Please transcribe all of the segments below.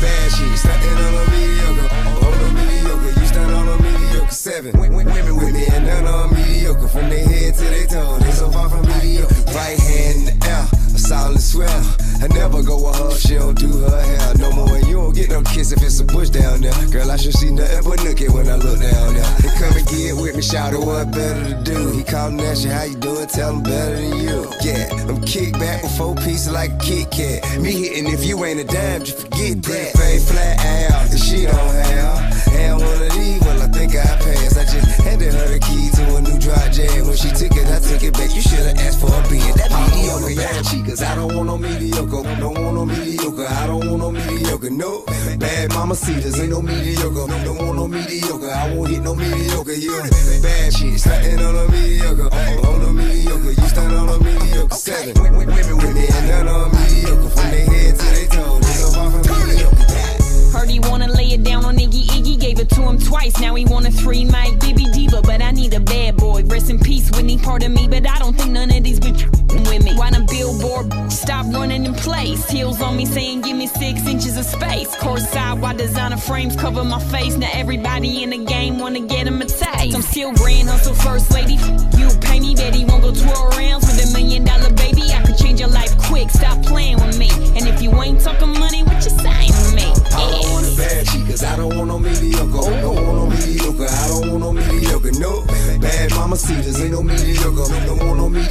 Bad shit, stunting on a mediocre. On a mediocre, you stunt on a mediocre. Seven women with me and none on mediocre. From their head to their toe, they so far from mediocre. Right hand in the air, a solid swell. I never go with her, she don't do her hair no more. Don't get no kiss if it's a bush down there. Girl, I should see nothing but nookie when I look down there. They come and get with me, shout it, what better to do? He callin' at you, how you doing? Tell him better than you. Yeah, I'm kick back with four pieces like a Kit Kat. Me hitting if you ain't a dime, just forget that. Fade flat out, and she don't have. Had one of these, well, I think I passed. I just handed her the key to a new dry jam. When she took it, I took it back. You should've asked for a being that mediocre. Bad cheekers, I don't want no mediocre. Don't want no mediocre. I don't want no mediocre. No, bad mama cedars ain't no mediocre. Don't want no mediocre. I won't hit no mediocre. You bad shit, stunting on a mediocre. On a mediocre, you stunt on a mediocre. Seven women with me and none on mediocre. From their head to their toes, they so far from mediocre. Heard he wanna lay it down on Iggy Iggy, gave it to him twice. Now he want a three mic Bibby Diva, but I need a bad boy. Rest in peace, Whitney, part of me, but I don't think none of these bitch with me. Why the billboard stop running in place? Heels on me saying give me six inches of space. Course side, why designer frames cover my face? Now everybody in the game wanna get him a taste. I'm still grand hustle first lady. You pay me, Betty won't go twirl rounds with a million dollar baby. I could change your life quick. Stop playing with me. And if you ain't talking money, what you saying to me? I don't want a bad chick, cause I don't want no mediocre. Don't want no mediocre, I don't want no mediocre. No, bad mama see, this ain't no mediocre. Don't want no mediocre,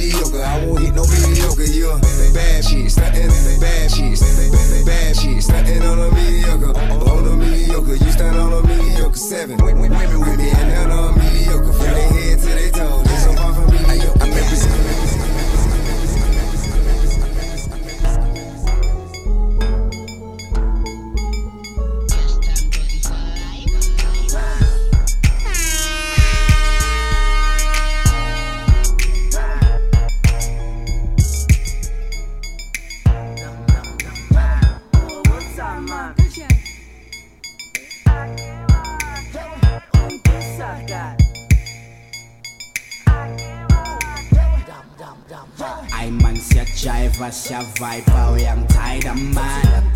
Jive, sehr vibe, uyangithayida man.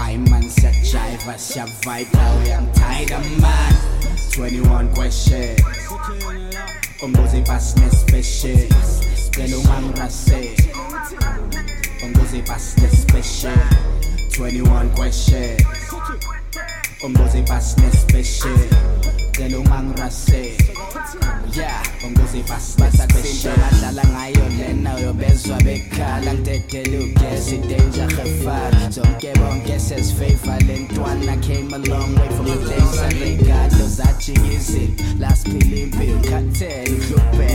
Ay man sehr jive, sehr vibe, uyangithayida man. 21 questions Umbuze ibhasi nespecial Cela ungangirase Umbuze ibhasi nespecial 21 questions Umbuze ibhasi nespecial Cela ungangirase Yeah, ibhasi nespecial Badlala ngayo lena uyobezwa bekhala Ngidedele ugesi danger gefara Zonke bonke sesifafa lentwana Came a long way from the things I regalo Zajikizile, last pill impilo Cartel, uhlupheka,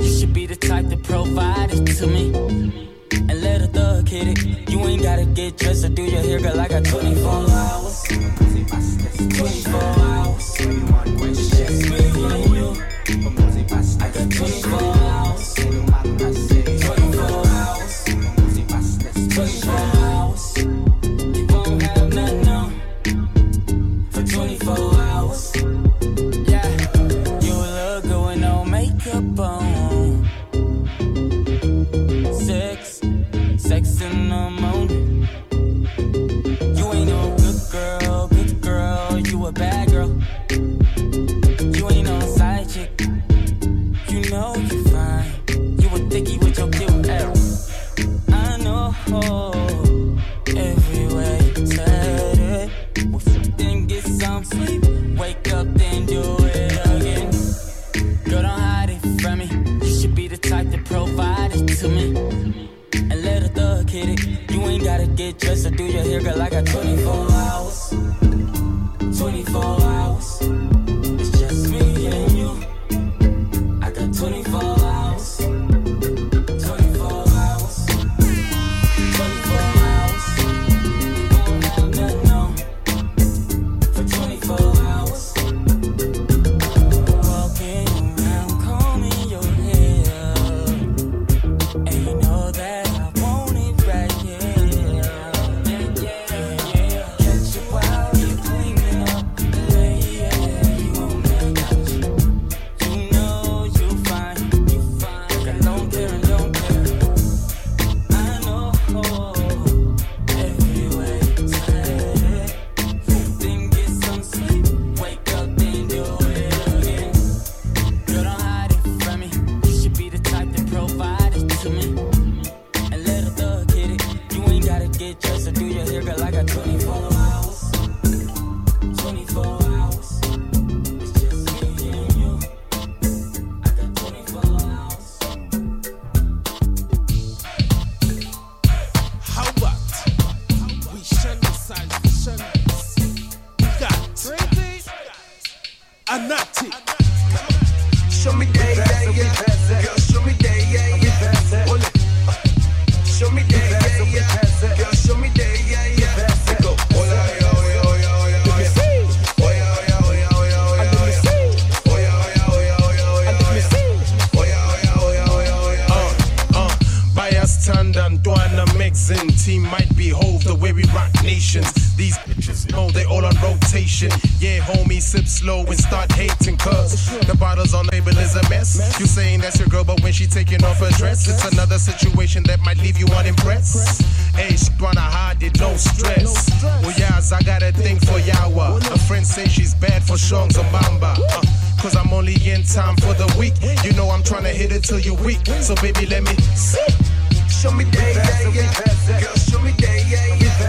You should be the type to provide it to me. And let a thug hit it. You ain't gotta get dressed or do your hair, girl. I got 24 hours. 24 24 team might be hove the way we rock nations. These bitches know they all on rotation. Yeah, homie, sip slow and start hating cuz the bottles on label is a mess. You saying that's your girl, but when she taking off her dress, it's another situation that might leave you unimpressed. Hey, she wanna hide it, no stress. Well, yeah, I got a thing for Yawa. A friend say she's bad for Shongs or. Uh, Cause I'm only in time for the week. You know I'm trying to hit it till you're weak. So baby, let me see. Show me day, yeah, yeah. Girl, show me day, yeah, yeah.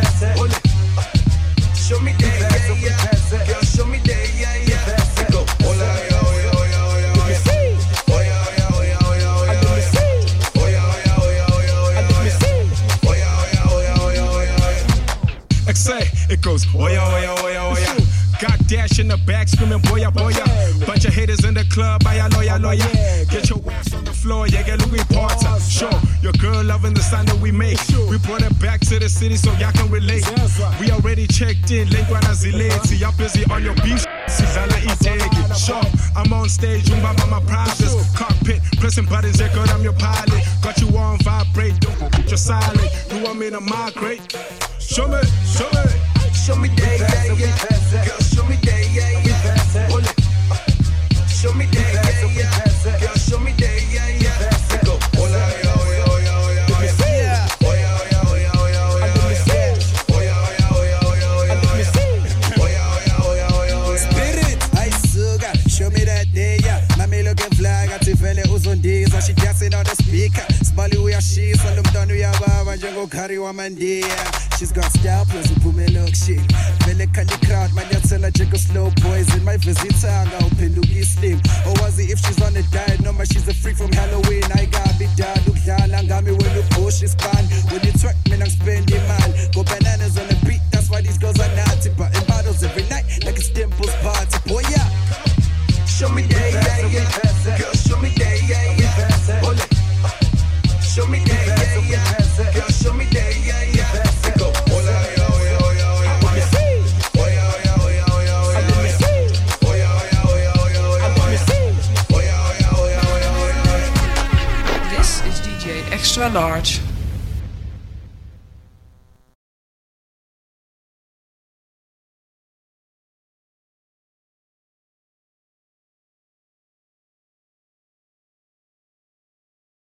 Show me day, yeah, yeah. Girl, show me day, yeah, yeah. Go, hola, yo, yo, yo, yo. Let me see. Oh, yo, yo, yo, yo, yo. Let me see. Oh, yo, yo, yo, yo, yo. Let me see. Oh, yo, yo, yo, yo, yo. It goes, oh, oh, oh, yo, oh, yo. Got dash in the back screaming, boya, boya. Bunch of haters in the club, a lawyer, lawyer. Get your ass on the floor, yeah, get Louis Porter. Sure, loving the sound that we make. We brought it back to the city so y'all can relate. We already checked in, Lengwana Zileti. Uh-huh. Y'all busy on your beef, Sizala Itegi. Sure, I'm on stage, Jumba by my privates. Cockpit, pressing buttons, yeah, girl, I'm your pilot. Got you on vibrate, don't put your silent. You want me to migrate? Show me, show me. Show me day, yeah, yeah. Girl, show me day, yeah, yeah. Show me day, uyababa njengokhari wamandiya. She's got style plus uphume look shit. Vele khanya crowd manyathela slow boys. In my visitor angawuphenduka islim owazi oh, if she's on a diet No, noma she's a freak from Halloween. Ayikabi dala ukudlala ngami wena ubush ispan when you twerk mina ngispend imali go bananas on the beat that's why these girls are naughty. But in bottles every night like it's Dimples party. Boy yeah extra large.